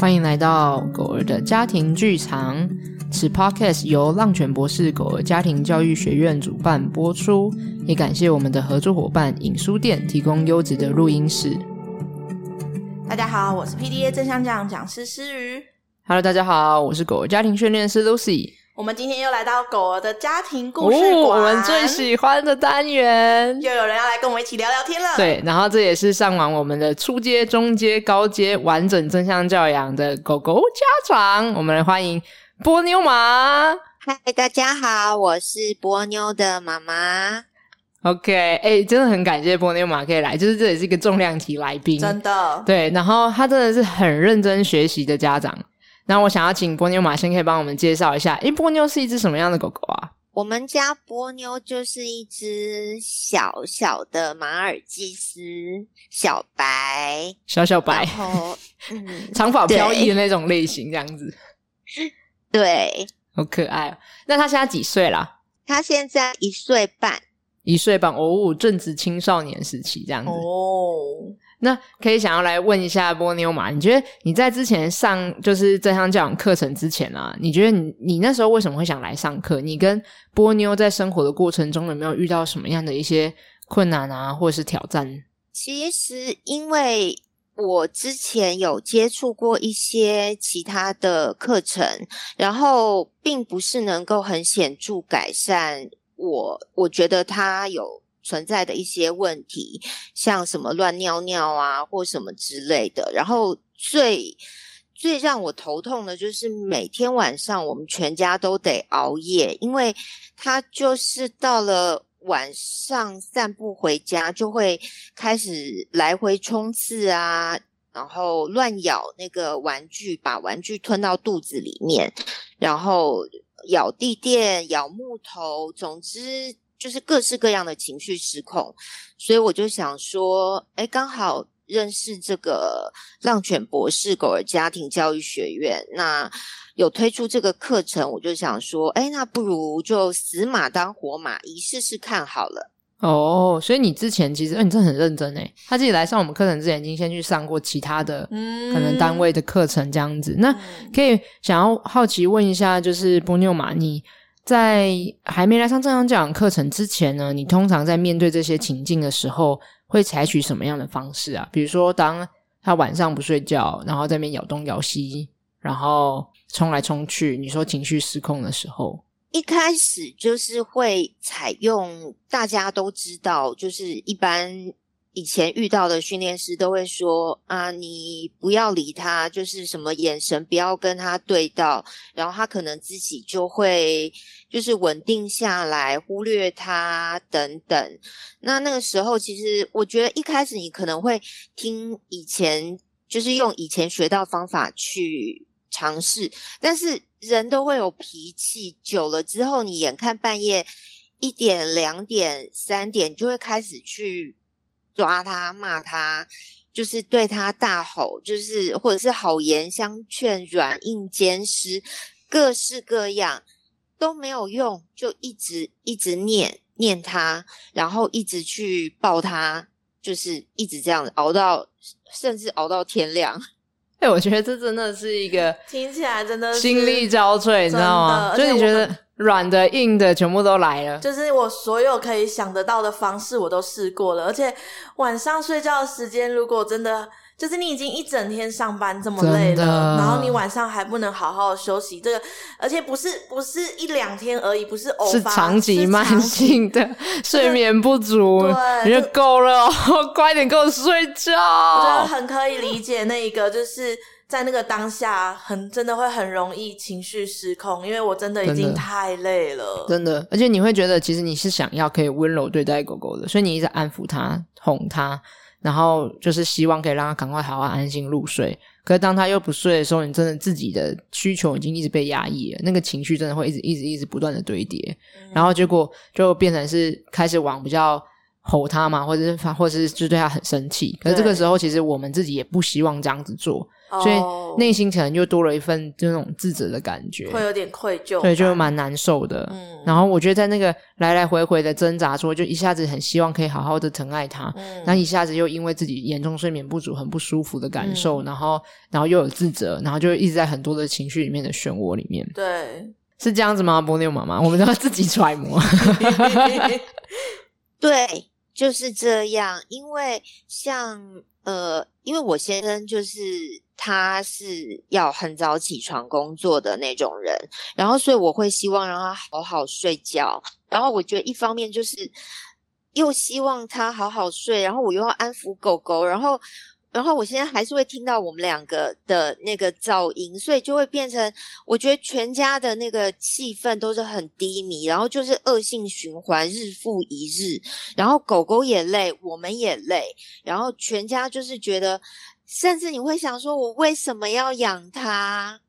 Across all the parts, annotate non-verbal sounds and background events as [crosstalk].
欢迎来到狗儿的家庭剧场。此 podcast 由浪犬博士狗儿家庭教育学院主办播出，也感谢我们的合作伙伴影书店提供优质的录音室。大家好，我是 PDA 正向教养讲师诗瑜。Hello，大家好，我是狗儿家庭训练师 Lucy。我们今天又来到狗儿的家庭故事馆，哦，我们最喜欢的单元，又有人要来跟我们一起聊聊天了。对，然后这也是上完我们的初阶、中阶、高阶完整正向教养的狗狗家长，我们来欢迎波妞妈。嗨，大家好，我是波妞的妈妈。OK，哎、欸，真的很感谢波妞妈可以来，就是这也是一个重量级来宾，真的。对，然后她真的是很认真学习的家长。那我想要请波妞马先可以帮我们介绍一下，诶，波妞是一只什么样的狗狗啊？我们家波妞就是一只小小的马尔济斯小白，小小白，然后嗯，[laughs] 长发飘逸的那种类型，这样子。对，好可爱哦。那他现在几岁啦？他现在一岁半，一岁半哦，正值青少年时期这样子哦。那可以想要来问一下波妞嘛，你觉得你在之前上就是正向教养课程之前啊，你觉得你你那时候为什么会想来上课？你跟波妞在生活的过程中有没有遇到什么样的一些困难啊，或者是挑战？其实因为我之前有接触过一些其他的课程，然后并不是能够很显著改善我，我觉得它有。存在的一些问题，像什么乱尿尿啊，或什么之类的。然后最最让我头痛的就是每天晚上我们全家都得熬夜，因为他就是到了晚上散步回家就会开始来回冲刺啊，然后乱咬那个玩具，把玩具吞到肚子里面，然后咬地垫、咬木头，总之。就是各式各样的情绪失控，所以我就想说，哎，刚好认识这个浪犬博士狗儿家庭教育学院，那有推出这个课程，我就想说，哎，那不如就死马当活马，医试试看好了。哦，所以你之前其实，哎，你真的很认真诶。他自己来上我们课程之前，已经先去上过其他的可能单位的课程，这样子。嗯、那可以想要好奇问一下，就是波妞马你。在还没来上正向教养课程之前呢，你通常在面对这些情境的时候，会采取什么样的方式啊？比如说，当他晚上不睡觉，然后在那边咬东咬西，然后冲来冲去，你说情绪失控的时候，一开始就是会采用大家都知道，就是一般。以前遇到的训练师都会说啊，你不要理他，就是什么眼神不要跟他对到，然后他可能自己就会就是稳定下来，忽略他等等。那那个时候，其实我觉得一开始你可能会听以前，就是用以前学到方法去尝试，但是人都会有脾气，久了之后，你眼看半夜一点、两点、三点，就会开始去。抓他，骂他，就是对他大吼，就是或者是好言相劝，软硬兼施，各式各样都没有用，就一直一直念念他，然后一直去抱他，就是一直这样熬到，甚至熬到天亮。哎、欸，我觉得这真的是一个听起来真的心力交瘁，你知道吗？就你觉得。软的、硬的，全部都来了。就是我所有可以想得到的方式，我都试过了。而且晚上睡觉的时间，如果真的就是你已经一整天上班这么累了，然后你晚上还不能好好休息，这个而且不是不是一两天而已，不是偶发，是长期慢性的 [laughs] 睡眠不足。你就够了哦，[laughs] 快点给我睡觉。我觉得很可以理解那一个就是。在那个当下，很真的会很容易情绪失控，因为我真的已经太累了，真的。而且你会觉得，其实你是想要可以温柔对待狗狗的，所以你一直安抚它、哄它，然后就是希望可以让它赶快好好安心入睡。可是当它又不睡的时候，你真的自己的需求已经一直被压抑了，那个情绪真的会一直、一直、一直不断的堆叠，嗯、然后结果就变成是开始往比较吼它嘛，或者是或者是就对它很生气。可是这个时候，其实我们自己也不希望这样子做。哦、所以内心可能就多了一份这种自责的感觉，会有点愧疚，对，就蛮难受的。嗯，然后我觉得在那个来来回回的挣扎说，就一下子很希望可以好好的疼爱他，嗯，然后一下子又因为自己严重睡眠不足，很不舒服的感受，嗯、然后然后又有自责，然后就一直在很多的情绪里面的漩涡里面。对，是这样子吗？波妞妈妈，[laughs] 我们都要自己揣摩。[laughs] [laughs] 对，就是这样。因为像呃，因为我先生就是他是要很早起床工作的那种人，然后所以我会希望让他好好睡觉。然后我觉得一方面就是又希望他好好睡，然后我又要安抚狗狗，然后。然后我现在还是会听到我们两个的那个噪音，所以就会变成我觉得全家的那个气氛都是很低迷，然后就是恶性循环，日复一日。然后狗狗也累，我们也累，然后全家就是觉得，甚至你会想说，我为什么要养它？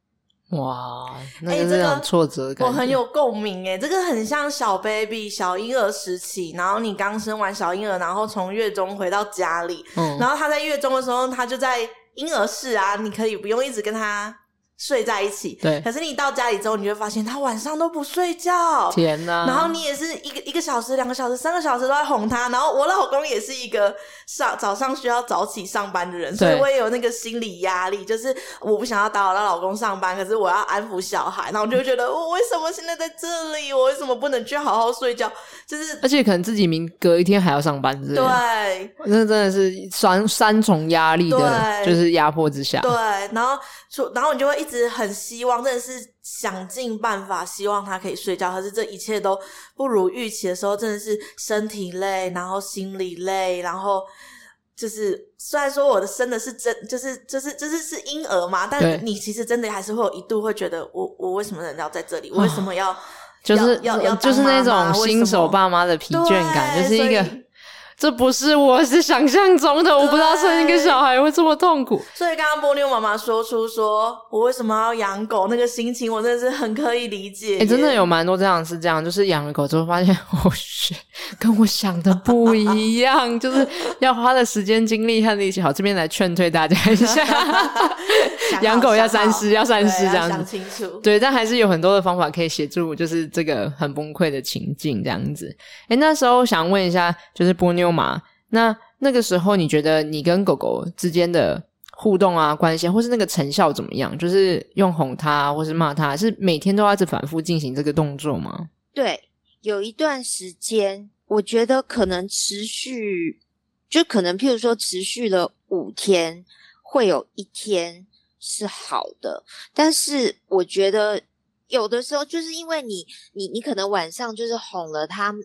哇，那个、这种挫折我很有共鸣诶，这个很像小 baby 小婴儿时期，然后你刚生完小婴儿，然后从月中回到家里，嗯，然后他在月中的时候，他就在婴儿室啊，你可以不用一直跟他。睡在一起，对。可是你到家里之后，你就会发现他晚上都不睡觉。天哪！然后你也是一个一个小时、两个小时、三个小时都在哄他。然后我老公也是一个上早上需要早起上班的人，所以我也有那个心理压力，就是我不想要打扰到老公上班，可是我要安抚小孩，然后我就觉得我为什么现在在这里？我为什么不能去好好睡觉？就是而且可能自己明隔一天还要上班，对，那真的是三三重压力的，就是压迫之下。对，然后然后你就会一。直很希望，真的是想尽办法，希望他可以睡觉。可是这一切都不如预期的时候，真的是身体累，然后心里累，然后就是虽然说我的生的是真，就是就是就是是婴儿嘛，但你其实真的还是会有一度会觉得我，我我为什么人要在这里？我为什么要、哦、就是要要，要就是那种新手爸妈的疲倦感，就是一个。这不是我是想象中的，我不知道生一个小孩会这么痛苦。所以刚刚波妞妈妈说出说我为什么要养狗那个心情，我真的是很可以理解。哎、欸，真的有蛮多这样是这样，就是养了狗之后发现，哦，跟我想的不一样，就是要花的时间、精力和力气。好，这边来劝退大家一下，[laughs] [laughs] 养狗要三思，要三思这样子。想清楚。对，但还是有很多的方法可以协助，就是这个很崩溃的情境这样子。哎，那时候想问一下，就是波妞。嘛，那那个时候你觉得你跟狗狗之间的互动啊、关系，或是那个成效怎么样？就是用哄它，或是骂它，是每天都要一直反复进行这个动作吗？对，有一段时间，我觉得可能持续，就可能譬如说持续了五天，会有一天是好的，但是我觉得有的时候就是因为你，你，你可能晚上就是哄了它。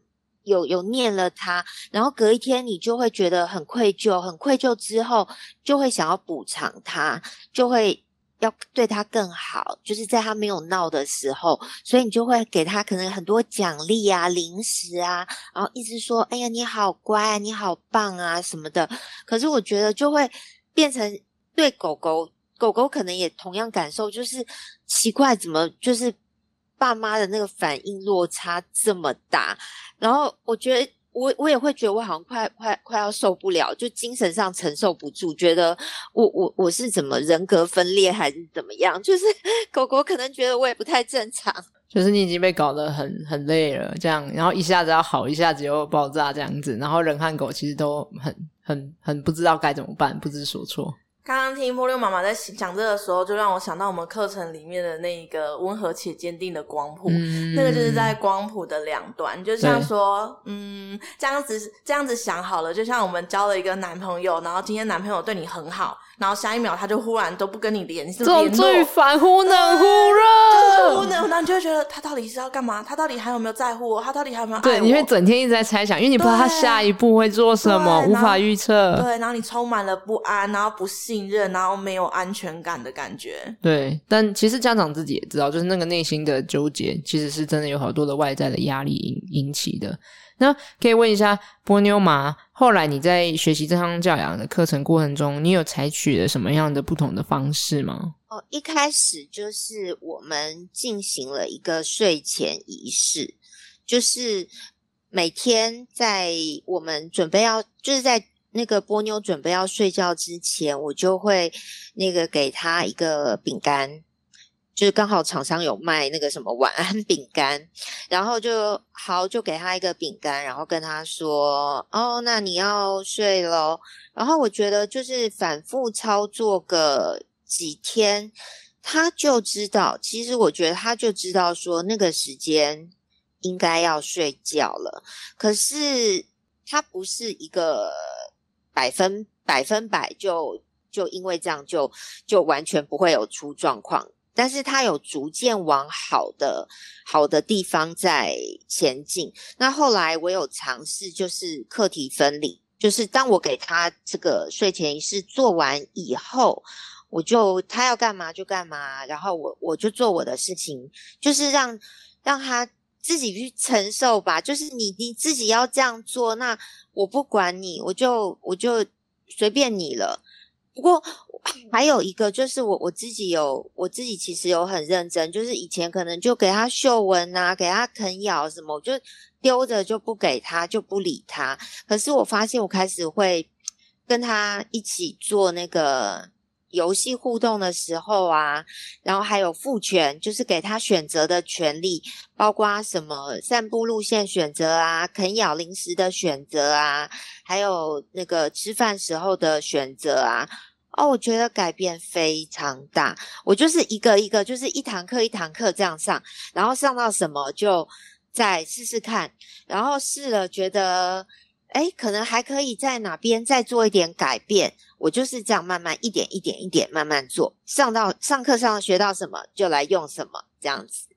有有念了他，然后隔一天你就会觉得很愧疚，很愧疚之后就会想要补偿他，就会要对他更好，就是在他没有闹的时候，所以你就会给他可能很多奖励啊、零食啊，然后一直说：“哎呀，你好乖，你好棒啊什么的。”可是我觉得就会变成对狗狗，狗狗可能也同样感受，就是奇怪，怎么就是。爸妈的那个反应落差这么大，然后我觉得我我也会觉得我好像快快快要受不了，就精神上承受不住，觉得我我我是怎么人格分裂还是怎么样？就是 [laughs] 狗狗可能觉得我也不太正常，就是你已经被搞得很很累了，这样，然后一下子要好，一下子又爆炸这样子，然后人和狗其实都很很很不知道该怎么办，不知所措。刚刚听波妞妈妈在讲这个的时候，就让我想到我们课程里面的那一个温和且坚定的光谱，嗯、那个就是在光谱的两端，就像说，嗯，这样子这样子想好了，就像我们交了一个男朋友，然后今天男朋友对你很好。然后下一秒他就忽然都不跟你联系，这种最烦，忽冷忽热，忽冷，然后你就会觉得他到底是要干嘛？他到底还有没有在乎我？他到底还有没有爱我？对，你会整天一直在猜想，因为你不知道他下一步会做什么，无法预测。对，然后你充满了不安，然后不信任，然后没有安全感的感觉。对，但其实家长自己也知道，就是那个内心的纠结，其实是真的有好多的外在的压力引引起的。那可以问一下波妞妈，后来你在学习正向教养的课程过程中，你有采取了什么样的不同的方式吗？哦，一开始就是我们进行了一个睡前仪式，就是每天在我们准备要，就是在那个波妞准备要睡觉之前，我就会那个给他一个饼干，就是刚好厂商有卖那个什么晚安饼干，然后就好就给他一个饼干，然后跟他说：“哦，那你要睡咯。”然后我觉得就是反复操作个几天，他就知道。其实我觉得他就知道说那个时间应该要睡觉了，可是他不是一个。百分百分百就就因为这样就就完全不会有出状况，但是他有逐渐往好的好的地方在前进。那后来我有尝试，就是课题分离，就是当我给他这个睡前仪式做完以后，我就他要干嘛就干嘛，然后我我就做我的事情，就是让让他自己去承受吧，就是你你自己要这样做那。我不管你，我就我就随便你了。不过还有一个就是我我自己有我自己其实有很认真，就是以前可能就给他嗅闻啊，给他啃咬什么，我就丢着就不给他，就不理他。可是我发现我开始会跟他一起做那个。游戏互动的时候啊，然后还有赋权，就是给他选择的权利，包括什么散步路线选择啊，啃咬零食的选择啊，还有那个吃饭时候的选择啊。哦，我觉得改变非常大。我就是一个一个，就是一堂课一堂课这样上，然后上到什么就再试试看，然后试了觉得。哎，可能还可以在哪边再做一点改变。我就是这样慢慢一点一点一点慢慢做，上到上课上学到什么就来用什么，这样子。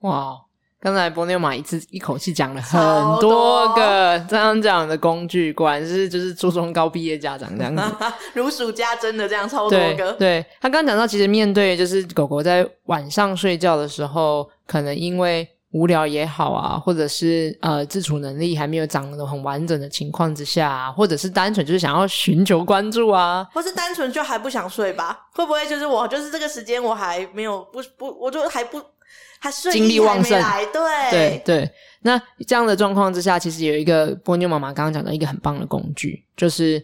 哇，刚才波妞玛一次一口气讲了很多个这样讲的工具，果然是就是初中高毕业家长这样子，[laughs] 如数家珍的这样超多个。对，对他刚刚讲到，其实面对就是狗狗在晚上睡觉的时候，可能因为。无聊也好啊，或者是呃自处能力还没有长得很完整的情况之下啊，或者是单纯就是想要寻求关注啊，或是单纯就还不想睡吧？会不会就是我就是这个时间我还没有不不，我就还不还睡精力旺盛？对对对。那这样的状况之下，其实有一个波妞妈妈刚刚讲的一个很棒的工具，就是。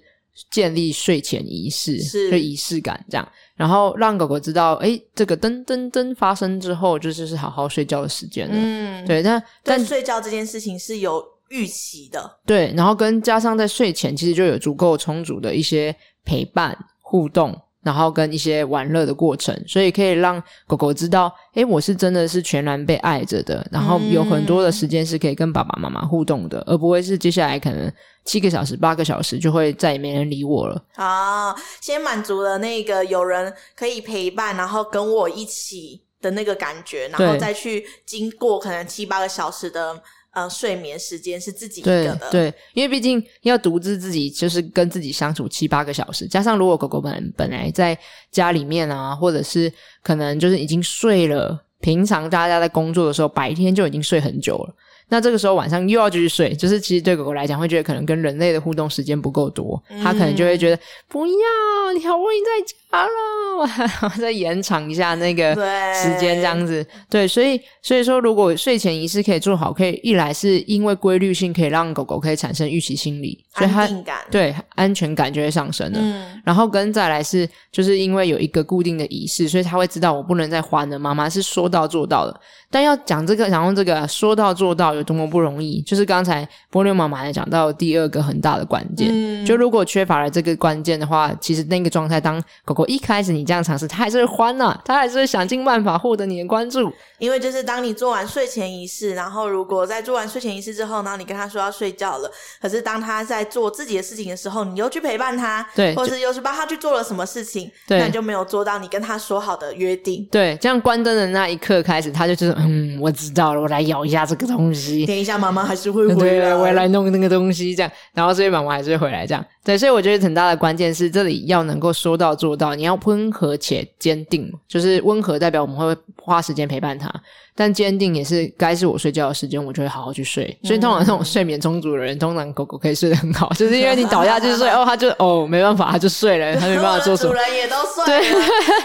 建立睡前仪式，是就仪式感这样，然后让狗狗知道，哎，这个噔噔噔发生之后，就是是好好睡觉的时间了。嗯，对，但但睡觉这件事情是有预期的。对，然后跟加上在睡前，其实就有足够充足的一些陪伴互动。然后跟一些玩乐的过程，所以可以让狗狗知道，诶，我是真的是全然被爱着的。然后有很多的时间是可以跟爸爸妈妈互动的，嗯、而不会是接下来可能七个小时、八个小时就会再也没人理我了。啊，先满足了那个有人可以陪伴，然后跟我一起的那个感觉，然后再去经过可能七八个小时的。呃，睡眠时间是自己一个的，对，对，因为毕竟要独自自己就是跟自己相处七八个小时，加上如果狗狗本本来在家里面啊，或者是可能就是已经睡了，平常大家在工作的时候，白天就已经睡很久了。那这个时候晚上又要继续睡，就是其实对狗狗来讲会觉得可能跟人类的互动时间不够多，它、嗯、可能就会觉得不要，你好不容易在家了，[laughs] 然后再延长一下那个时间这样子。对，对，所以所以说如果睡前仪式可以做好，可以一来是因为规律性可以让狗狗可以产生预期心理，所以它对安全感就会上升了。嗯，然后跟再来是就是因为有一个固定的仪式，所以它会知道我不能再换了，妈妈是说到做到的。但要讲这个，然后这个说到做到有多么不容易，就是刚才波妞妈妈也讲到第二个很大的关键，嗯，就如果缺乏了这个关键的话，其实那个状态，当狗狗一开始你这样尝试，它还是会欢呐，它还是会想尽办法获得你的关注。因为就是当你做完睡前仪式，然后如果在做完睡前仪式之后，然后你跟它说要睡觉了，可是当它在做自己的事情的时候，你又去陪伴它，对，或是又是帮它去做了什么事情，对，那你就没有做到你跟它说好的约定。对，这样关灯的那一刻开始，它就就是。嗯，我知道了，我来咬一下这个东西。等一下，妈妈还是会回来，我来弄那个东西，这样，然后所以妈妈还是会回来，这样。对，所以我觉得很大的关键是这里要能够说到做到，你要温和且坚定，就是温和代表我们会花时间陪伴他。但坚定也是该是我睡觉的时间，我就会好好去睡。所以通常这种睡眠充足的人，通常狗狗可以睡得很好，就是因为你倒下去睡，[laughs] 哦，它就哦没办法，它就睡了，它没办法做什么。[laughs] 主人也都睡了，对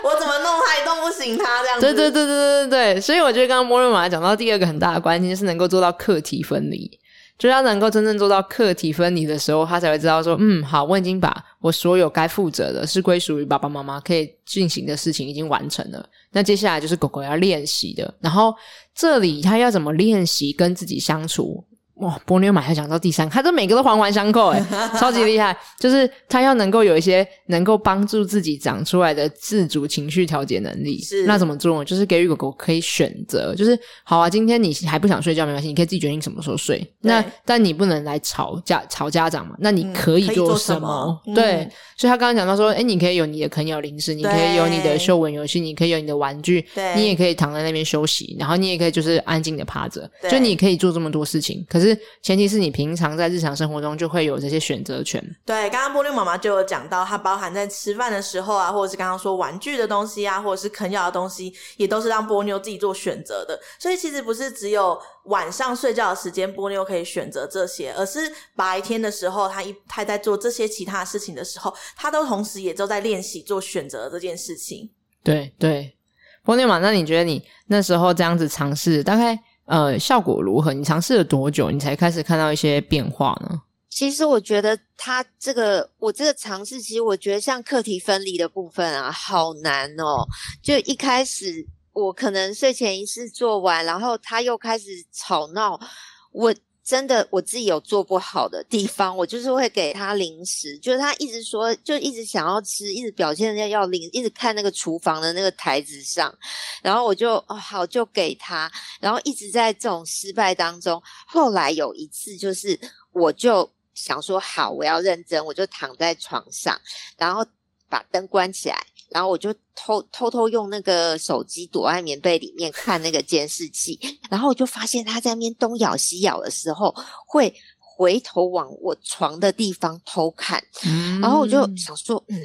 我怎么弄它也弄不醒它这样子。对对对对对对对，所以我觉得刚刚波妞妈妈讲到第二个很大的关键，就是能够做到课题分离。就要能够真正做到课题分离的时候，他才会知道说，嗯，好，我已经把我所有该负责的，是归属于爸爸妈妈可以进行的事情已经完成了。那接下来就是狗狗要练习的，然后这里他要怎么练习跟自己相处？哇，波妞马还讲到第三，他这每个都环环相扣，诶超级厉害。就是他要能够有一些能够帮助自己长出来的自主情绪调节能力。是，那怎么做呢？就是给予狗狗可以选择，就是好啊，今天你还不想睡觉没关系，你可以自己决定什么时候睡。那但你不能来吵家吵家长嘛？那你可以做什么？嗯、什么对，嗯、所以他刚刚讲到说，诶你可以有你的啃咬零食，你可以有你的嗅闻游戏，你可以有你的玩具，对你也可以躺在那边休息，然后你也可以就是安静的趴着，就你可以做这么多事情。可是。是前提是你平常在日常生活中就会有这些选择权。对，刚刚波妞妈妈就有讲到，它包含在吃饭的时候啊，或者是刚刚说玩具的东西啊，或者是啃咬的东西，也都是让波妞自己做选择的。所以其实不是只有晚上睡觉的时间波妞可以选择这些，而是白天的时候，他一他在做这些其他事情的时候，他都同时也都在练习做选择这件事情。对对，波妞妈，那你觉得你那时候这样子尝试，大概？呃，效果如何？你尝试了多久，你才开始看到一些变化呢？其实我觉得他这个，我这个尝试，其实我觉得像课题分离的部分啊，好难哦。就一开始我可能睡前一次做完，然后他又开始吵闹，我。真的，我自己有做不好的地方，我就是会给他零食，就是他一直说，就一直想要吃，一直表现要要零，一直看那个厨房的那个台子上，然后我就好就给他，然后一直在这种失败当中，后来有一次就是我就想说好，我要认真，我就躺在床上，然后把灯关起来。然后我就偷偷偷用那个手机躲在棉被里面看那个监视器，然后我就发现他在那边东咬西咬的时候，会回头往我床的地方偷看，嗯、然后我就想说，嗯，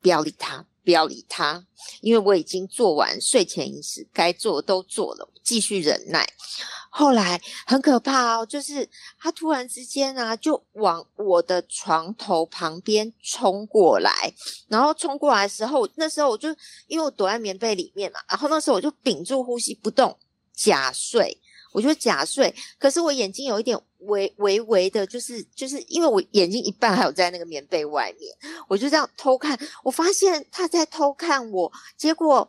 不要理他，不要理他，因为我已经做完睡前仪式，该做的都做了，继续忍耐。后来很可怕哦，就是他突然之间啊，就往我的床头旁边冲过来，然后冲过来的时候，那时候我就因为我躲在棉被里面嘛，然后那时候我就屏住呼吸不动，假睡，我就假睡，可是我眼睛有一点微微微的，就是就是因为我眼睛一半还有在那个棉被外面，我就这样偷看，我发现他在偷看我，结果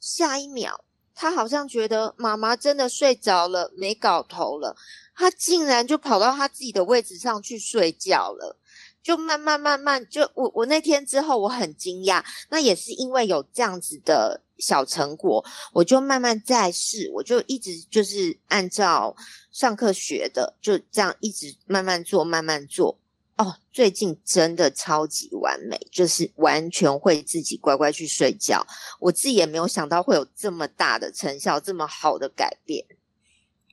下一秒。他好像觉得妈妈真的睡着了，没搞头了，他竟然就跑到他自己的位置上去睡觉了，就慢慢慢慢就我我那天之后我很惊讶，那也是因为有这样子的小成果，我就慢慢再试，我就一直就是按照上课学的，就这样一直慢慢做，慢慢做。哦，最近真的超级完美，就是完全会自己乖乖去睡觉。我自己也没有想到会有这么大的成效，这么好的改变。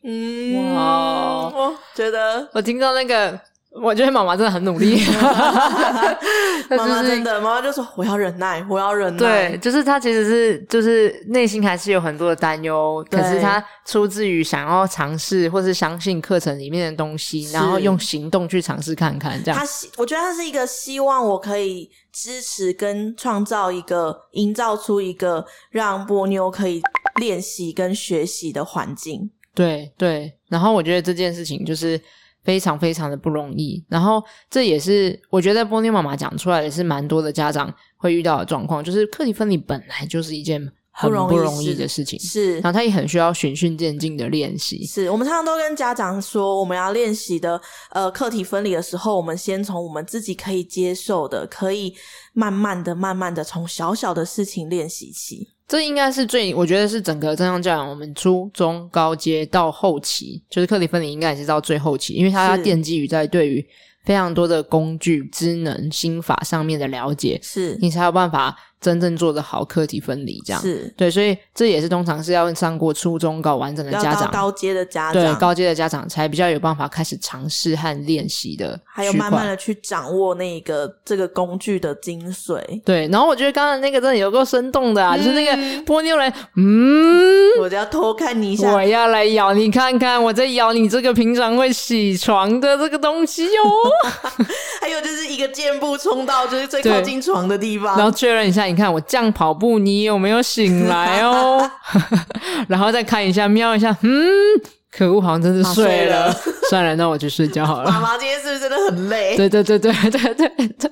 嗯，哇，我觉得我听到那个。我觉得妈妈真的很努力，[laughs] 妈妈真的，妈妈就说我要忍耐，我要忍耐。对，就是她其实是就是内心还是有很多的担忧，可是她出自于想要尝试或是相信课程里面的东西，然后用行动去尝试看看。这样，她我觉得她是一个希望我可以支持跟创造一个，营造出一个让波妞可以练习跟学习的环境。对对，然后我觉得这件事情就是。非常非常的不容易，然后这也是我觉得波妞妈妈讲出来也是蛮多的家长会遇到的状况，就是课题分离本来就是一件很不容易的事情，是，然后他也很需要循序渐进的练习。是我们常常都跟家长说，我们要练习的呃课题分离的时候，我们先从我们自己可以接受的，可以慢慢的、慢慢的从小小的事情练习起。这应该是最，我觉得是整个正向教养，我们初中高阶到后期，就是课题分离，应该也是到最后期，因为它要奠基于在对于非常多的工具、知能、心法上面的了解，是你才有办法。真正做的好课题分离，这样。是。对，所以这也是通常是要上过初中搞完整的家长，高阶的家长，对高阶的家长才比较有办法开始尝试和练习的，还有慢慢的去掌握那个这个工具的精髓。对，然后我觉得刚才那个真的有够生动的啊，嗯、就是那个波妞来，嗯，我就要偷看你一下，我要来咬你看看，我在咬你这个平常会起床的这个东西哟。[laughs] 还有就是一个箭步冲到就是最靠近床的地方，然后确认一下。你看我这样跑步，你有没有醒来哦？[laughs] 然后再看一下，瞄一下，嗯，可恶，好像真是睡了，睡了 [laughs] 算了，那我去睡觉好了。妈妈今天是不是真的很累？[laughs] 对对对对对对对，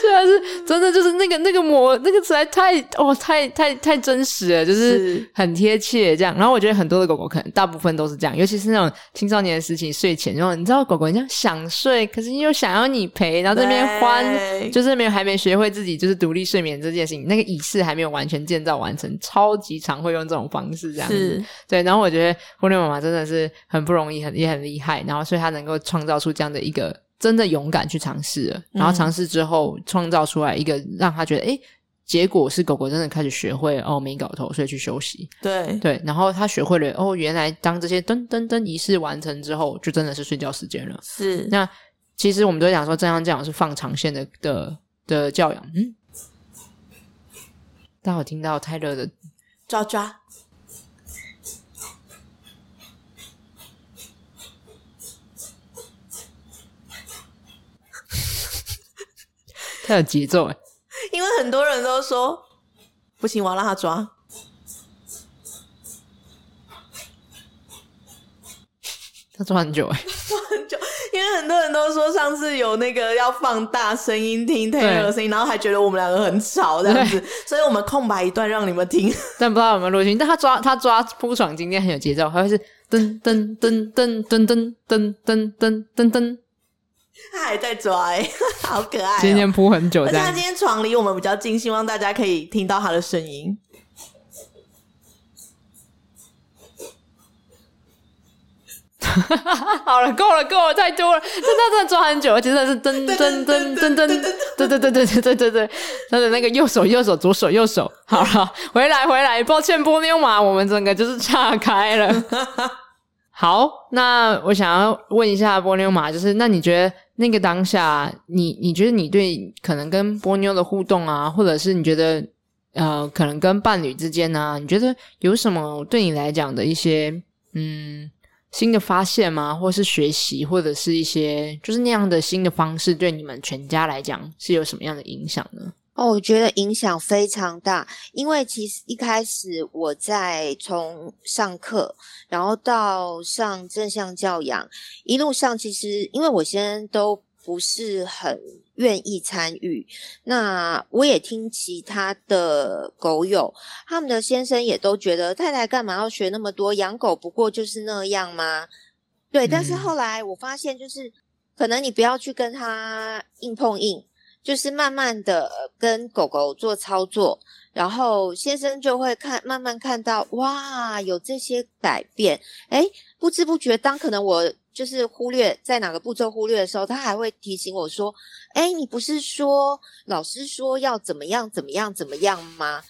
虽然是真的，就是那个那个模，那个实在太哦，太太太真实了，就是很贴切这样。然后我觉得很多的狗狗可能大部分都是这样，尤其是那种青少年的时期睡前，然后你知道狗狗这样想睡，可是又想要你陪，然后这边欢，就是没有还没学会自己就是独立睡眠这件事情，那个仪式还没有完全建造完成，超级常会用这种方式这样子。对，然后我觉得波妞妈妈真的是很不容易，很也很厉害，然后所以他能够创造出这样的一个。真的勇敢去尝试了，然后尝试之后创造出来一个让他觉得，诶、嗯、结果是狗狗真的开始学会哦，没搞头，所以去休息。对对，然后他学会了哦，原来当这些噔噔噔仪式完成之后，就真的是睡觉时间了。是。那其实我们都讲说，正向教养是放长线的的的教养。嗯，大家有听到泰勒的抓抓。太有节奏哎！因为很多人都说不行，我要让他抓。他抓很久哎，抓很久。因为很多人都说上次有那个要放大声音听 Taylor 的声音，然后还觉得我们两个很吵这样子，所以我们空白一段让你们听。[laughs] 但不知道有没有录进。但他抓他抓扑爽今天很有节奏，还会是噔噔噔噔噔噔噔噔噔噔噔。他还在抓 [laughs] 好可爱、喔！今天铺很久，他今天床离我们比较近，希望大家可以听到他的声音。[laughs] 好了，够了，够了，太多了！真的真的抓很久，而且真的是噔噔噔噔噔，对对对对对对对对，他的那个右手右手左手右手，好了，回来回来，抱歉波妞嘛，我们整个就是岔开了。[laughs] 好，那我想要问一下波妞嘛，就是那你觉得？那个当下，你你觉得你对可能跟波妞的互动啊，或者是你觉得呃，可能跟伴侣之间呢、啊，你觉得有什么对你来讲的一些嗯新的发现吗？或是学习，或者是一些就是那样的新的方式，对你们全家来讲是有什么样的影响呢？哦，我觉得影响非常大，因为其实一开始我在从上课，然后到上正向教养，一路上其实因为我先生都不是很愿意参与，那我也听其他的狗友，他们的先生也都觉得太太干嘛要学那么多，养狗不过就是那样吗？对，但是后来我发现，就是可能你不要去跟他硬碰硬。就是慢慢的跟狗狗做操作，然后先生就会看，慢慢看到，哇，有这些改变。哎，不知不觉，当可能我就是忽略在哪个步骤忽略的时候，他还会提醒我说，哎，你不是说老师说要怎么样怎么样怎么样吗？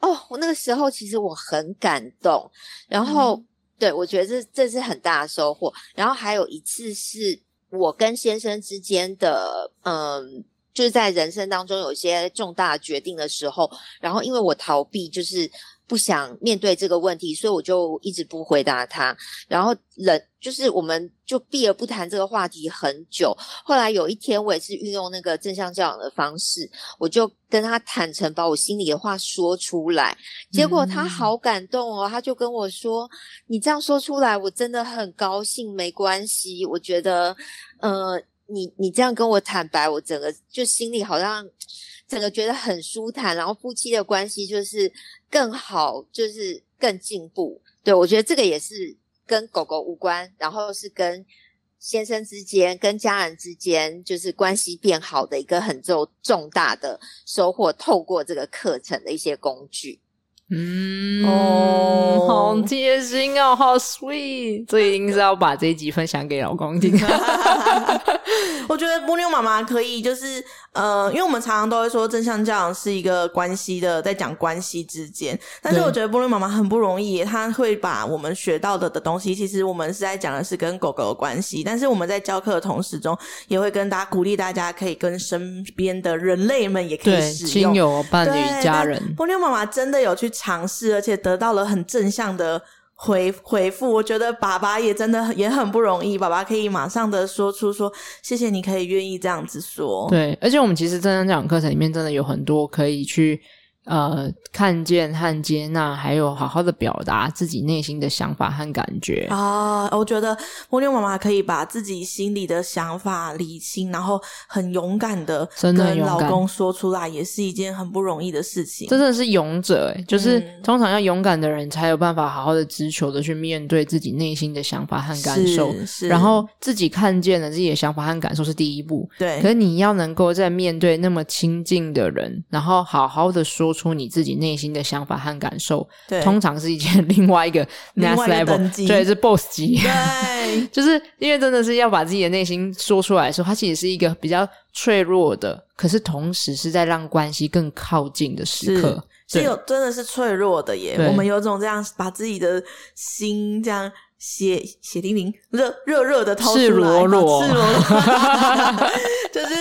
哦，我那个时候其实我很感动。然后，嗯、对，我觉得这这是很大的收获。然后还有一次是我跟先生之间的，嗯。就是在人生当中有一些重大决定的时候，然后因为我逃避，就是不想面对这个问题，所以我就一直不回答他。然后冷，就是我们就避而不谈这个话题很久。后来有一天，我也是运用那个正向教养的方式，我就跟他坦诚，把我心里的话说出来。结果他好感动哦，他就跟我说：“你这样说出来，我真的很高兴。没关系，我觉得，呃。”你你这样跟我坦白，我整个就心里好像整个觉得很舒坦，然后夫妻的关系就是更好，就是更进步。对，我觉得这个也是跟狗狗无关，然后是跟先生之间、跟家人之间，就是关系变好的一个很重重大的收获。透过这个课程的一些工具。嗯哦，好贴心哦，好 sweet！这一定是要把这一集分享给老公听。[laughs] 我觉得波妞妈妈可以，就是呃，因为我们常常都会说正向教养是一个关系的，在讲关系之间。但是我觉得波妞妈妈很不容易，她会把我们学到的的东西，其实我们是在讲的是跟狗狗的关系。但是我们在教课的同时中，也会跟大家鼓励大家可以跟身边的人类们也可以使用，亲友、伴侣、家人。波妞妈妈真的有去。尝试，而且得到了很正向的回回复。我觉得爸爸也真的也很不容易，爸爸可以马上的说出说谢谢，你可以愿意这样子说。对，而且我们其实真正这堂课程里面真的有很多可以去呃，看见和接纳，还有好好的表达自己内心的想法和感觉啊！我觉得蜗牛妈妈可以把自己心里的想法理清，然后很勇敢的跟老公说出来，也是一件很不容易的事情。真的是勇者诶，就是通常要勇敢的人才有办法好好的直球的去面对自己内心的想法和感受，然后自己看见了自己的想法和感受是第一步。对，可是你要能够在面对那么亲近的人，然后好好的说出你自己内心的想法和感受，对，通常是一件 [laughs] [laughs] 另外一个 next level，对，是 boss 级，对，[laughs] 就是因为真的是要把自己的内心说出来的时候，它其实是一个比较脆弱的，可是同时是在让关系更靠近的时刻，是有真的是脆弱的耶。我们有种这样把自己的心这样血血淋淋、热热热的掏出来，赤裸裸，赤裸裸，就是。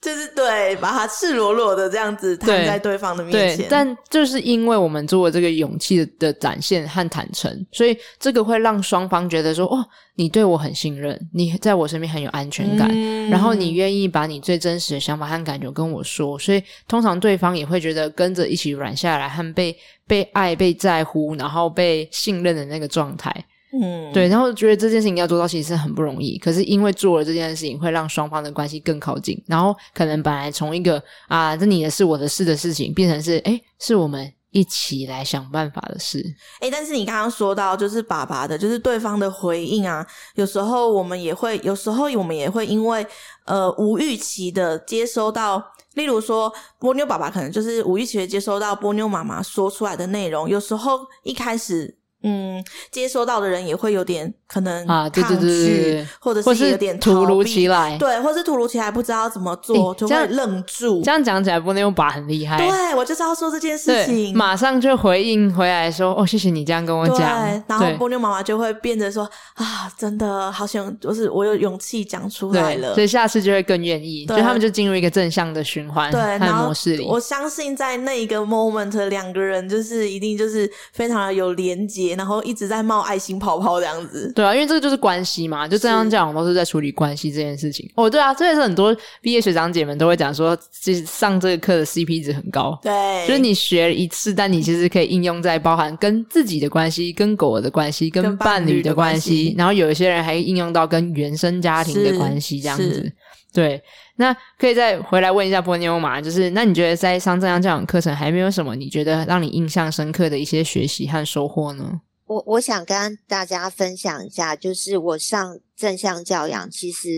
就是对，把它赤裸裸的这样子摊在对方的面前。对，但就是因为我们做了这个勇气的展现和坦诚，所以这个会让双方觉得说：哦，你对我很信任，你在我身边很有安全感，嗯、然后你愿意把你最真实的想法和感觉跟我说，所以通常对方也会觉得跟着一起软下来，和被被爱、被在乎，然后被信任的那个状态。嗯，对，然后觉得这件事情要做到其实是很不容易，可是因为做了这件事情，会让双方的关系更靠近，然后可能本来从一个啊，这你的事我的事的事情，变成是诶，是我们一起来想办法的事。诶，但是你刚刚说到就是爸爸的，就是对方的回应啊，有时候我们也会，有时候我们也会因为呃无预期的接收到，例如说波妞爸爸可能就是无预期的接收到波妞妈妈说出来的内容，有时候一开始。嗯，接收到的人也会有点可能抗拒，啊、对对对对对，或者是有点突如其来，对，或是突如其来不知道怎么做，欸、就会愣住。这样讲起来，波妞爸很厉害。对，我就是要说这件事情，马上就回应回来说：“哦，谢谢你这样跟我讲。”对，然后波妞妈妈就会变得说：“啊，真的好想，就是我有勇气讲出来了。”所以下次就会更愿意，所以他们就进入一个正向的循环对和模式里。我相信在那一个 moment，两个人就是一定就是非常的有连结，然后一直在。冒爱心泡泡这样子，对啊，因为这个就是关系嘛，就这样讲，都是在处理关系这件事情。哦，对啊，这也是很多毕业学长姐们都会讲说，其实上这个课的 CP 值很高。对，就是你学了一次，但你其实可以应用在包含跟自己的关系、跟狗的关系、跟伴侣的关系，然后有一些人还应用到跟原生家庭的关系这样子。对，那可以再回来问一下波妞嘛，就是那你觉得在上正向教养课程，还没有什么你觉得让你印象深刻的一些学习和收获呢？我我想跟大家分享一下，就是我上正向教养，其实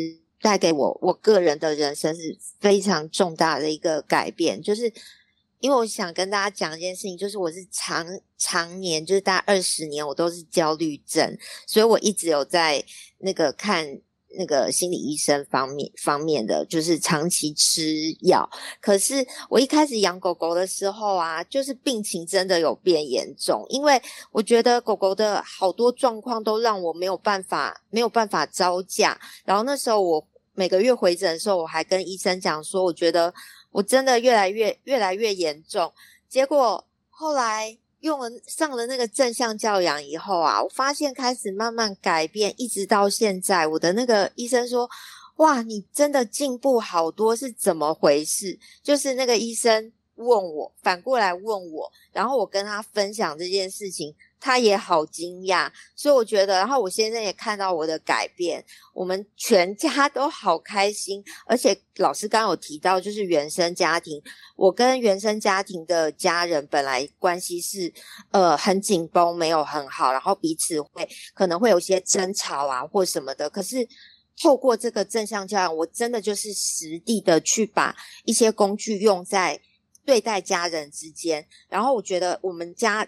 带给我我个人的人生是非常重大的一个改变。就是因为我想跟大家讲一件事情，就是我是长常年，就是大概二十年，我都是焦虑症，所以我一直有在那个看。那个心理医生方面方面的，就是长期吃药。可是我一开始养狗狗的时候啊，就是病情真的有变严重，因为我觉得狗狗的好多状况都让我没有办法没有办法招架。然后那时候我每个月回诊的时候，我还跟医生讲说，我觉得我真的越来越越来越严重。结果后来。用了上了那个正向教养以后啊，我发现开始慢慢改变，一直到现在，我的那个医生说：“哇，你真的进步好多，是怎么回事？”就是那个医生问我，反过来问我，然后我跟他分享这件事情。他也好惊讶，所以我觉得，然后我先生也看到我的改变，我们全家都好开心。而且老师刚刚有提到，就是原生家庭，我跟原生家庭的家人本来关系是呃很紧绷，没有很好，然后彼此会可能会有些争吵啊或什么的。可是透过这个正向教养，我真的就是实地的去把一些工具用在对待家人之间，然后我觉得我们家。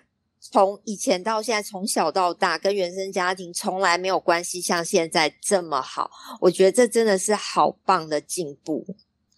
从以前到现在，从小到大，跟原生家庭从来没有关系像现在这么好。我觉得这真的是好棒的进步。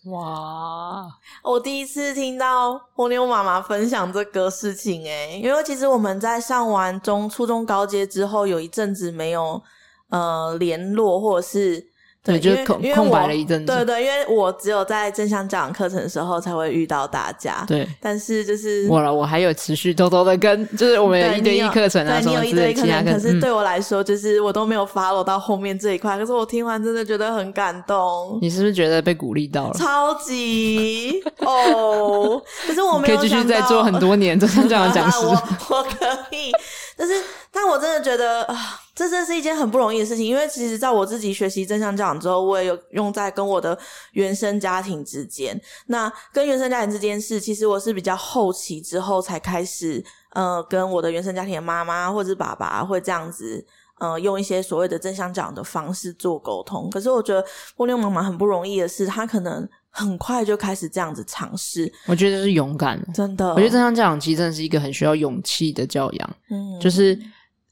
哇！我第一次听到波妞妈妈分享这个事情诶，因为其实我们在上完中初中高阶之后，有一阵子没有呃联络，或者是。对，就空空白了一阵子。对对，因为我只有在正向教养课程的时候才会遇到大家。对，但是就是我了，我还有持续偷偷的跟，就是我们有一对一课程啊，对，你有一对一课程，可是对我来说，嗯、就是我都没有 follow 到后面这一块。可是我听完真的觉得很感动。你是不是觉得被鼓励到了？超级哦！可是我没有可以继续再做很多年正向教养讲师。[laughs] 我我可以，但是但我真的觉得啊。这真是一件很不容易的事情，因为其实在我自己学习正向教养之后，我也有用在跟我的原生家庭之间。那跟原生家庭这件事，其实我是比较后期之后才开始，呃，跟我的原生家庭的妈妈或者是爸爸会这样子，呃，用一些所谓的正向教养的方式做沟通。可是我觉得波妞妈妈很不容易的是，她可能很快就开始这样子尝试。我觉得是勇敢，真的。我觉得正向教养其实真的是一个很需要勇气的教养，嗯，就是。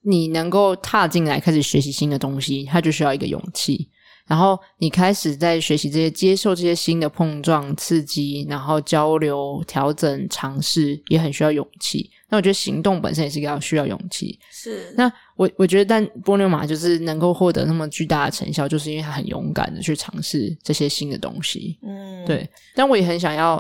你能够踏进来开始学习新的东西，它就需要一个勇气。然后你开始在学习这些、接受这些新的碰撞、刺激，然后交流、调整、尝试，也很需要勇气。那我觉得行动本身也是要需要勇气。是。那我我觉得，但波妞马就是能够获得那么巨大的成效，就是因为他很勇敢的去尝试这些新的东西。嗯，对。但我也很想要，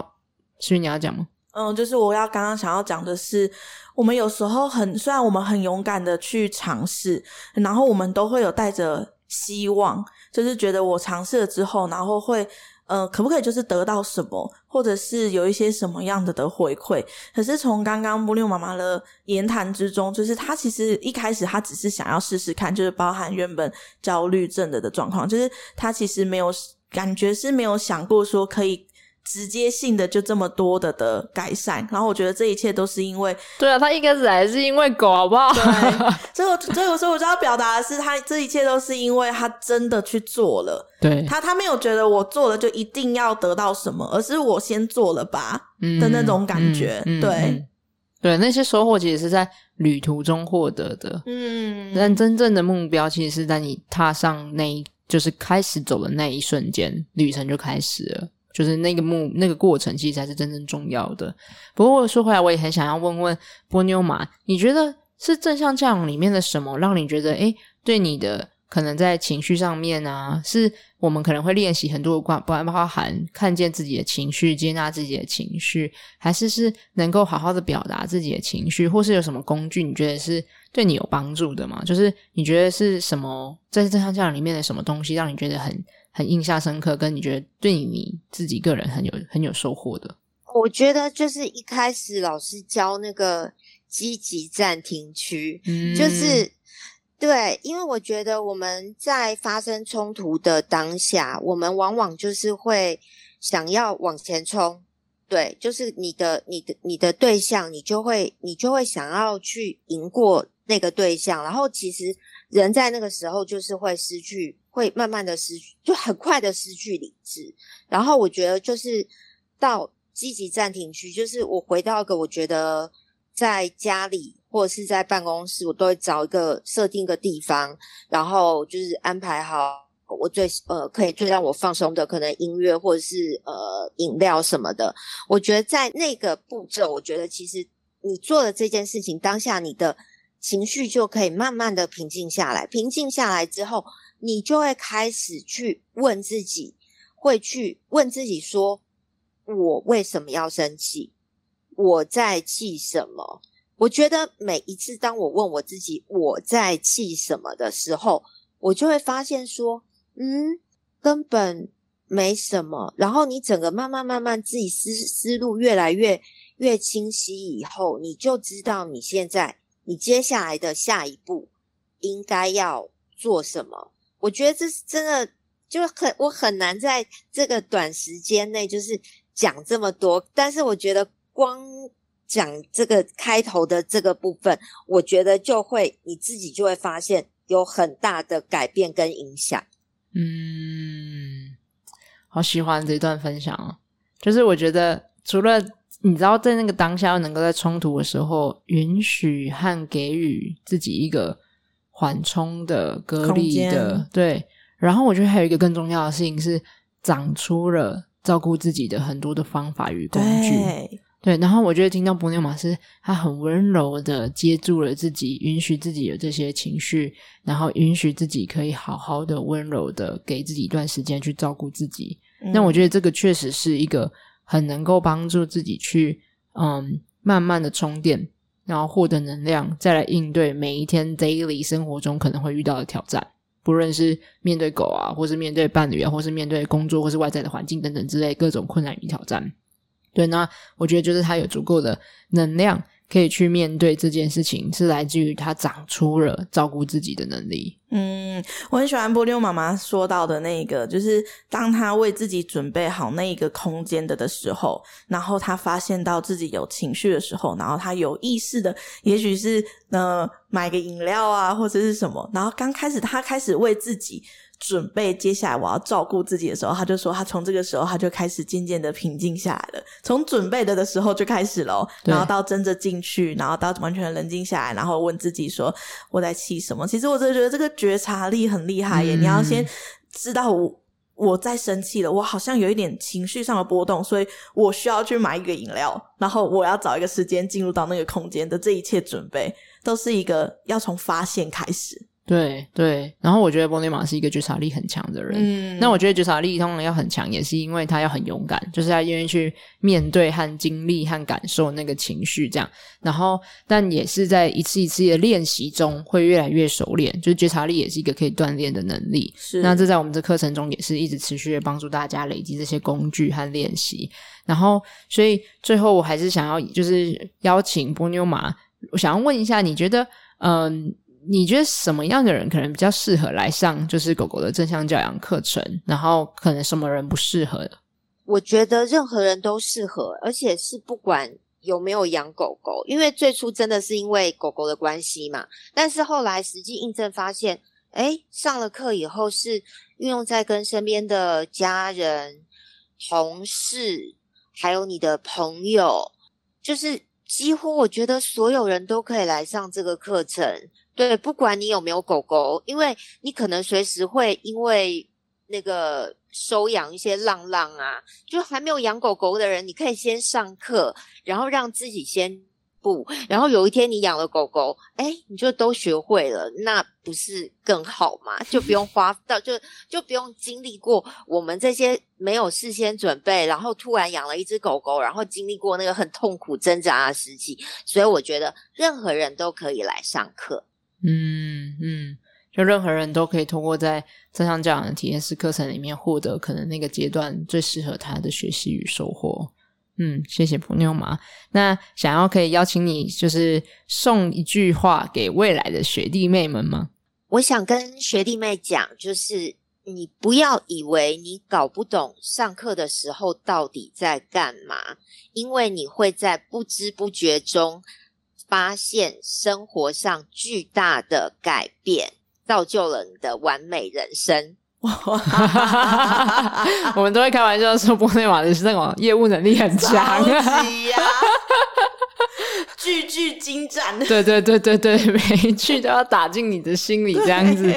所以你要讲吗？嗯，就是我要刚刚想要讲的是。我们有时候很，虽然我们很勇敢的去尝试，然后我们都会有带着希望，就是觉得我尝试了之后，然后会，呃，可不可以就是得到什么，或者是有一些什么样的的回馈？可是从刚刚波妞妈妈的言谈之中，就是她其实一开始她只是想要试试看，就是包含原本焦虑症的的状况，就是她其实没有感觉是没有想过说可以。直接性的就这么多的的改善，然后我觉得这一切都是因为，对啊，他一开始还是因为狗，好不好？对，[laughs] 所以我所以我说我就要表达的是，他这一切都是因为他真的去做了，对，他他没有觉得我做了就一定要得到什么，而是我先做了吧的那种感觉，嗯嗯、对、嗯，对，那些收获其实是在旅途中获得的，嗯，但真正的目标其实是在你踏上那一，就是开始走的那一瞬间，旅程就开始了。就是那个目那个过程，其实才是真正重要的。不过说回来，我也很想要问问波妞玛，你觉得是正向教养里面的什么，让你觉得诶，对你的可能在情绪上面啊，是我们可能会练习很多的关，不包含看见自己的情绪，接纳自己的情绪，还是是能够好好的表达自己的情绪，或是有什么工具，你觉得是对你有帮助的吗？就是你觉得是什么，在正向教养里面的什么东西，让你觉得很。很印象深刻，跟你觉得对你自己个人很有很有收获的。我觉得就是一开始老师教那个积极暂停区，嗯，就是对，因为我觉得我们在发生冲突的当下，我们往往就是会想要往前冲，对，就是你的你的你的对象，你就会你就会想要去赢过那个对象，然后其实人在那个时候就是会失去。会慢慢的失去，就很快的失去理智。然后我觉得就是到积极暂停区，就是我回到一个我觉得在家里或者是在办公室，我都会找一个设定一个地方，然后就是安排好我最呃可以最让我放松的，可能音乐或者是呃饮料什么的。我觉得在那个步骤，我觉得其实你做的这件事情，当下你的情绪就可以慢慢的平静下来。平静下来之后。你就会开始去问自己，会去问自己说：“我为什么要生气？我在气什么？”我觉得每一次当我问我自己我在气什么的时候，我就会发现说：“嗯，根本没什么。”然后你整个慢慢慢慢自己思思路越来越越清晰以后，你就知道你现在你接下来的下一步应该要做什么。我觉得这是真的，就很我很难在这个短时间内就是讲这么多。但是我觉得光讲这个开头的这个部分，我觉得就会你自己就会发现有很大的改变跟影响。嗯，好喜欢这段分享哦。就是我觉得除了你知道在那个当下能够在冲突的时候允许和给予自己一个。缓冲的、隔离的，对。然后我觉得还有一个更重要的事情是，长出了照顾自己的很多的方法与工具。对，然后我觉得听到波妞玛是他很温柔的接住了自己，允许自己有这些情绪，然后允许自己可以好好的温柔的给自己一段时间去照顾自己。那、嗯、我觉得这个确实是一个很能够帮助自己去嗯慢慢的充电，然后获得能量，再来应对每一天 daily 生活中可能会遇到的挑战，不论是面对狗啊，或是面对伴侣啊，或是面对工作或是外在的环境等等之类各种困难与挑战。对，那我觉得就是他有足够的能量，可以去面对这件事情，是来自于他长出了照顾自己的能力。嗯，我很喜欢波妞妈妈说到的那个，就是当他为自己准备好那一个空间的的时候，然后他发现到自己有情绪的时候，然后他有意识的，也许是呃买个饮料啊，或者是什么，然后刚开始他开始为自己。准备接下来我要照顾自己的时候，他就说他从这个时候他就开始渐渐的平静下来了。从准备的的时候就开始了，然后到真的进去，然后到完全冷静下来，然后问自己说我在气什么？其实我真的觉得这个觉察力很厉害耶！嗯、你要先知道我我在生气了，我好像有一点情绪上的波动，所以我需要去买一个饮料，然后我要找一个时间进入到那个空间的这一切准备，都是一个要从发现开始。对对，然后我觉得波妞玛是一个觉察力很强的人。嗯，那我觉得觉察力通常要很强，也是因为他要很勇敢，就是他愿意去面对和经历和感受那个情绪，这样。然后，但也是在一次一次的练习中会越来越熟练。就是觉察力也是一个可以锻炼的能力。是，那这在我们这课程中也是一直持续的帮助大家累积这些工具和练习。然后，所以最后我还是想要就是邀请波妞玛，我想要问一下，你觉得嗯？你觉得什么样的人可能比较适合来上就是狗狗的正向教养课程？然后可能什么人不适合？我觉得任何人都适合，而且是不管有没有养狗狗，因为最初真的是因为狗狗的关系嘛。但是后来实际印证发现，诶，上了课以后是运用在跟身边的家人、同事，还有你的朋友，就是几乎我觉得所有人都可以来上这个课程。对，不管你有没有狗狗，因为你可能随时会因为那个收养一些浪浪啊，就还没有养狗狗的人，你可以先上课，然后让自己先不，然后有一天你养了狗狗，哎，你就都学会了，那不是更好吗？就不用花到，就就不用经历过我们这些没有事先准备，然后突然养了一只狗狗，然后经历过那个很痛苦挣扎的时期。所以我觉得任何人都可以来上课。嗯嗯，就任何人都可以通过在正向教养的体验式课程里面获得可能那个阶段最适合他的学习与收获。嗯，谢谢波妞玛。那想要可以邀请你，就是送一句话给未来的学弟妹们吗？我想跟学弟妹讲，就是你不要以为你搞不懂上课的时候到底在干嘛，因为你会在不知不觉中。发现生活上巨大的改变，造就了你的完美人生。[laughs] 我们都会开玩笑说，波内马的是那种业务能力很强。啊，[laughs] 句句精湛。对对对对对，每一句都要打进你的心里，这样子。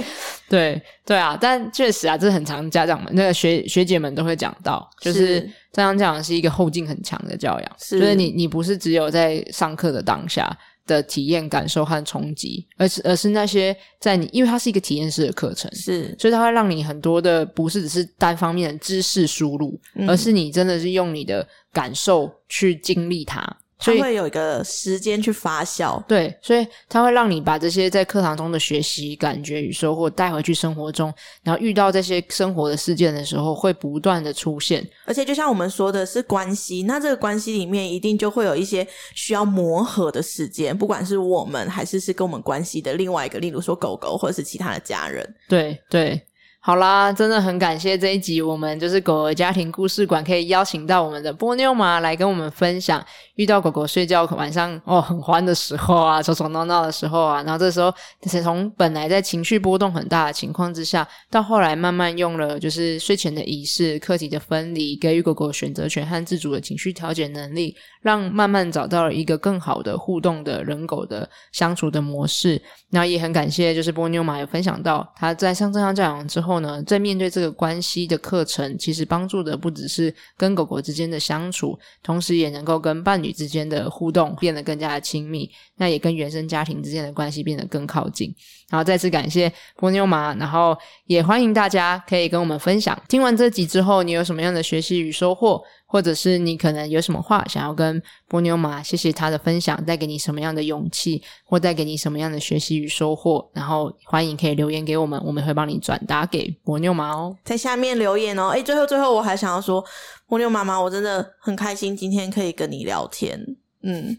对。对，啊，但确实啊，这很常家长们、那个学学姐们都会讲到，就是。这样讲是一个后劲很强的教养，是。就是你你不是只有在上课的当下的体验感受和冲击，而是而是那些在你，因为它是一个体验式的课程，是，所以它会让你很多的不是只是单方面的知识输入，嗯、而是你真的是用你的感受去经历它。所以它会有一个时间去发酵，对，所以它会让你把这些在课堂中的学习、感觉与收获带回去生活中，然后遇到这些生活的事件的时候，会不断的出现。而且就像我们说的是关系，那这个关系里面一定就会有一些需要磨合的时间，不管是我们还是是跟我们关系的另外一个，例如说狗狗或者是其他的家人。对对。好啦，真的很感谢这一集，我们就是狗儿家庭故事馆可以邀请到我们的波妞玛来跟我们分享，遇到狗狗睡觉晚上哦很欢的时候啊，吵吵闹闹的时候啊，然后这时候是从本来在情绪波动很大的情况之下，到后来慢慢用了就是睡前的仪式、课题的分离，给予狗狗选择权和自主的情绪调节能力，让慢慢找到了一个更好的互动的人狗的相处的模式。那也很感谢就是波妞玛有分享到他在上正向教养之后。呢，在面对这个关系的课程，其实帮助的不只是跟狗狗之间的相处，同时也能够跟伴侣之间的互动变得更加的亲密，那也跟原生家庭之间的关系变得更靠近。然后再次感谢波妞妈，然后也欢迎大家可以跟我们分享，听完这集之后，你有什么样的学习与收获？或者是你可能有什么话想要跟波妞妈，谢谢他的分享，带给你什么样的勇气，或带给你什么样的学习与收获，然后欢迎可以留言给我们，我们会帮你转达给波妞妈哦，在下面留言哦。诶，最后最后我还想要说，波妞妈妈，我真的很开心今天可以跟你聊天，嗯，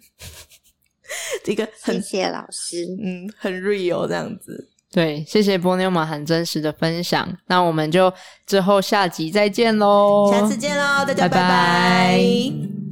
[laughs] 这个很谢谢老师，嗯，很 real 这样子。对，谢谢波妞妈很真实的分享，那我们就之后下集再见喽，下次见喽，大家拜拜。拜拜。